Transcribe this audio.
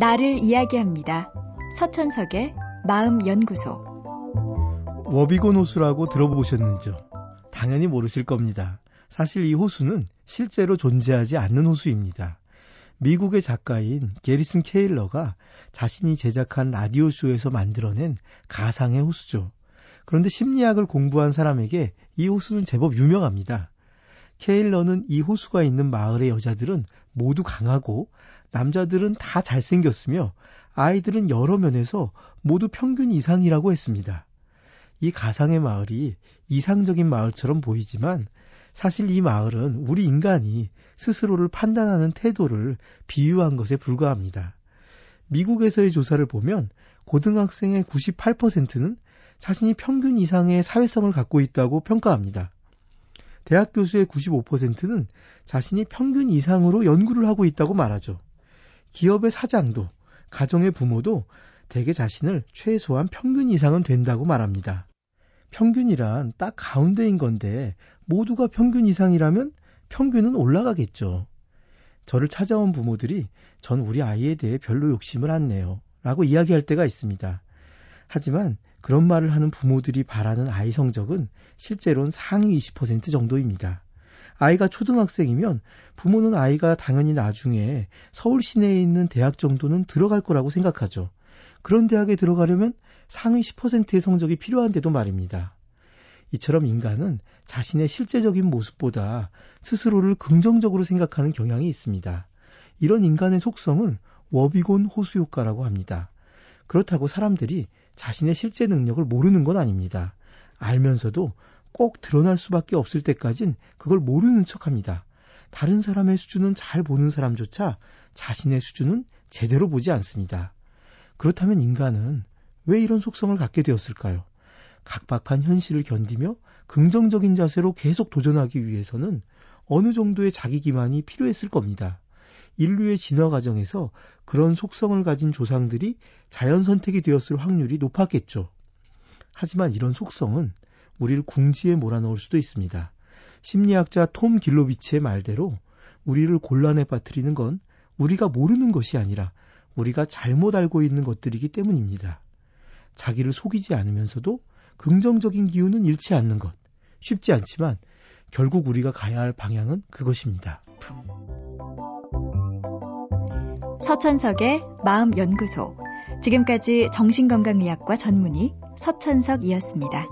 나를 이야기합니다. 서천석의 마음연구소. 워비곤 호수라고 들어보셨는지요? 당연히 모르실 겁니다. 사실 이 호수는 실제로 존재하지 않는 호수입니다. 미국의 작가인 게리슨 케일러가 자신이 제작한 라디오쇼에서 만들어낸 가상의 호수죠. 그런데 심리학을 공부한 사람에게 이 호수는 제법 유명합니다. 케일러는 이 호수가 있는 마을의 여자들은 모두 강하고 남자들은 다 잘생겼으며 아이들은 여러 면에서 모두 평균 이상이라고 했습니다. 이 가상의 마을이 이상적인 마을처럼 보이지만 사실 이 마을은 우리 인간이 스스로를 판단하는 태도를 비유한 것에 불과합니다. 미국에서의 조사를 보면 고등학생의 98%는 자신이 평균 이상의 사회성을 갖고 있다고 평가합니다. 대학 교수의 95%는 자신이 평균 이상으로 연구를 하고 있다고 말하죠. 기업의 사장도, 가정의 부모도 대개 자신을 최소한 평균 이상은 된다고 말합니다. 평균이란 딱 가운데인 건데 모두가 평균 이상이라면 평균은 올라가겠죠. 저를 찾아온 부모들이 전 우리 아이에 대해 별로 욕심을 안 내요. 라고 이야기할 때가 있습니다. 하지만 그런 말을 하는 부모들이 바라는 아이 성적은 실제로는 상위 20% 정도입니다. 아이가 초등학생이면 부모는 아이가 당연히 나중에 서울 시내에 있는 대학 정도는 들어갈 거라고 생각하죠. 그런 대학에 들어가려면 상위 10%의 성적이 필요한데도 말입니다. 이처럼 인간은 자신의 실제적인 모습보다 스스로를 긍정적으로 생각하는 경향이 있습니다. 이런 인간의 속성을 워비곤 호수 효과라고 합니다. 그렇다고 사람들이 자신의 실제 능력을 모르는 건 아닙니다. 알면서도 꼭 드러날 수밖에 없을 때까진 그걸 모르는 척 합니다. 다른 사람의 수준은 잘 보는 사람조차 자신의 수준은 제대로 보지 않습니다. 그렇다면 인간은 왜 이런 속성을 갖게 되었을까요? 각박한 현실을 견디며 긍정적인 자세로 계속 도전하기 위해서는 어느 정도의 자기 기만이 필요했을 겁니다. 인류의 진화 과정에서 그런 속성을 가진 조상들이 자연 선택이 되었을 확률이 높았겠죠. 하지만 이런 속성은 우리를 궁지에 몰아넣을 수도 있습니다. 심리학자 톰 길로비치의 말대로 우리를 곤란에 빠뜨리는 건 우리가 모르는 것이 아니라 우리가 잘못 알고 있는 것들이기 때문입니다. 자기를 속이지 않으면서도 긍정적인 기운은 잃지 않는 것. 쉽지 않지만 결국 우리가 가야 할 방향은 그것입니다. 서천석의 마음연구소. 지금까지 정신건강의학과 전문의 서천석이었습니다.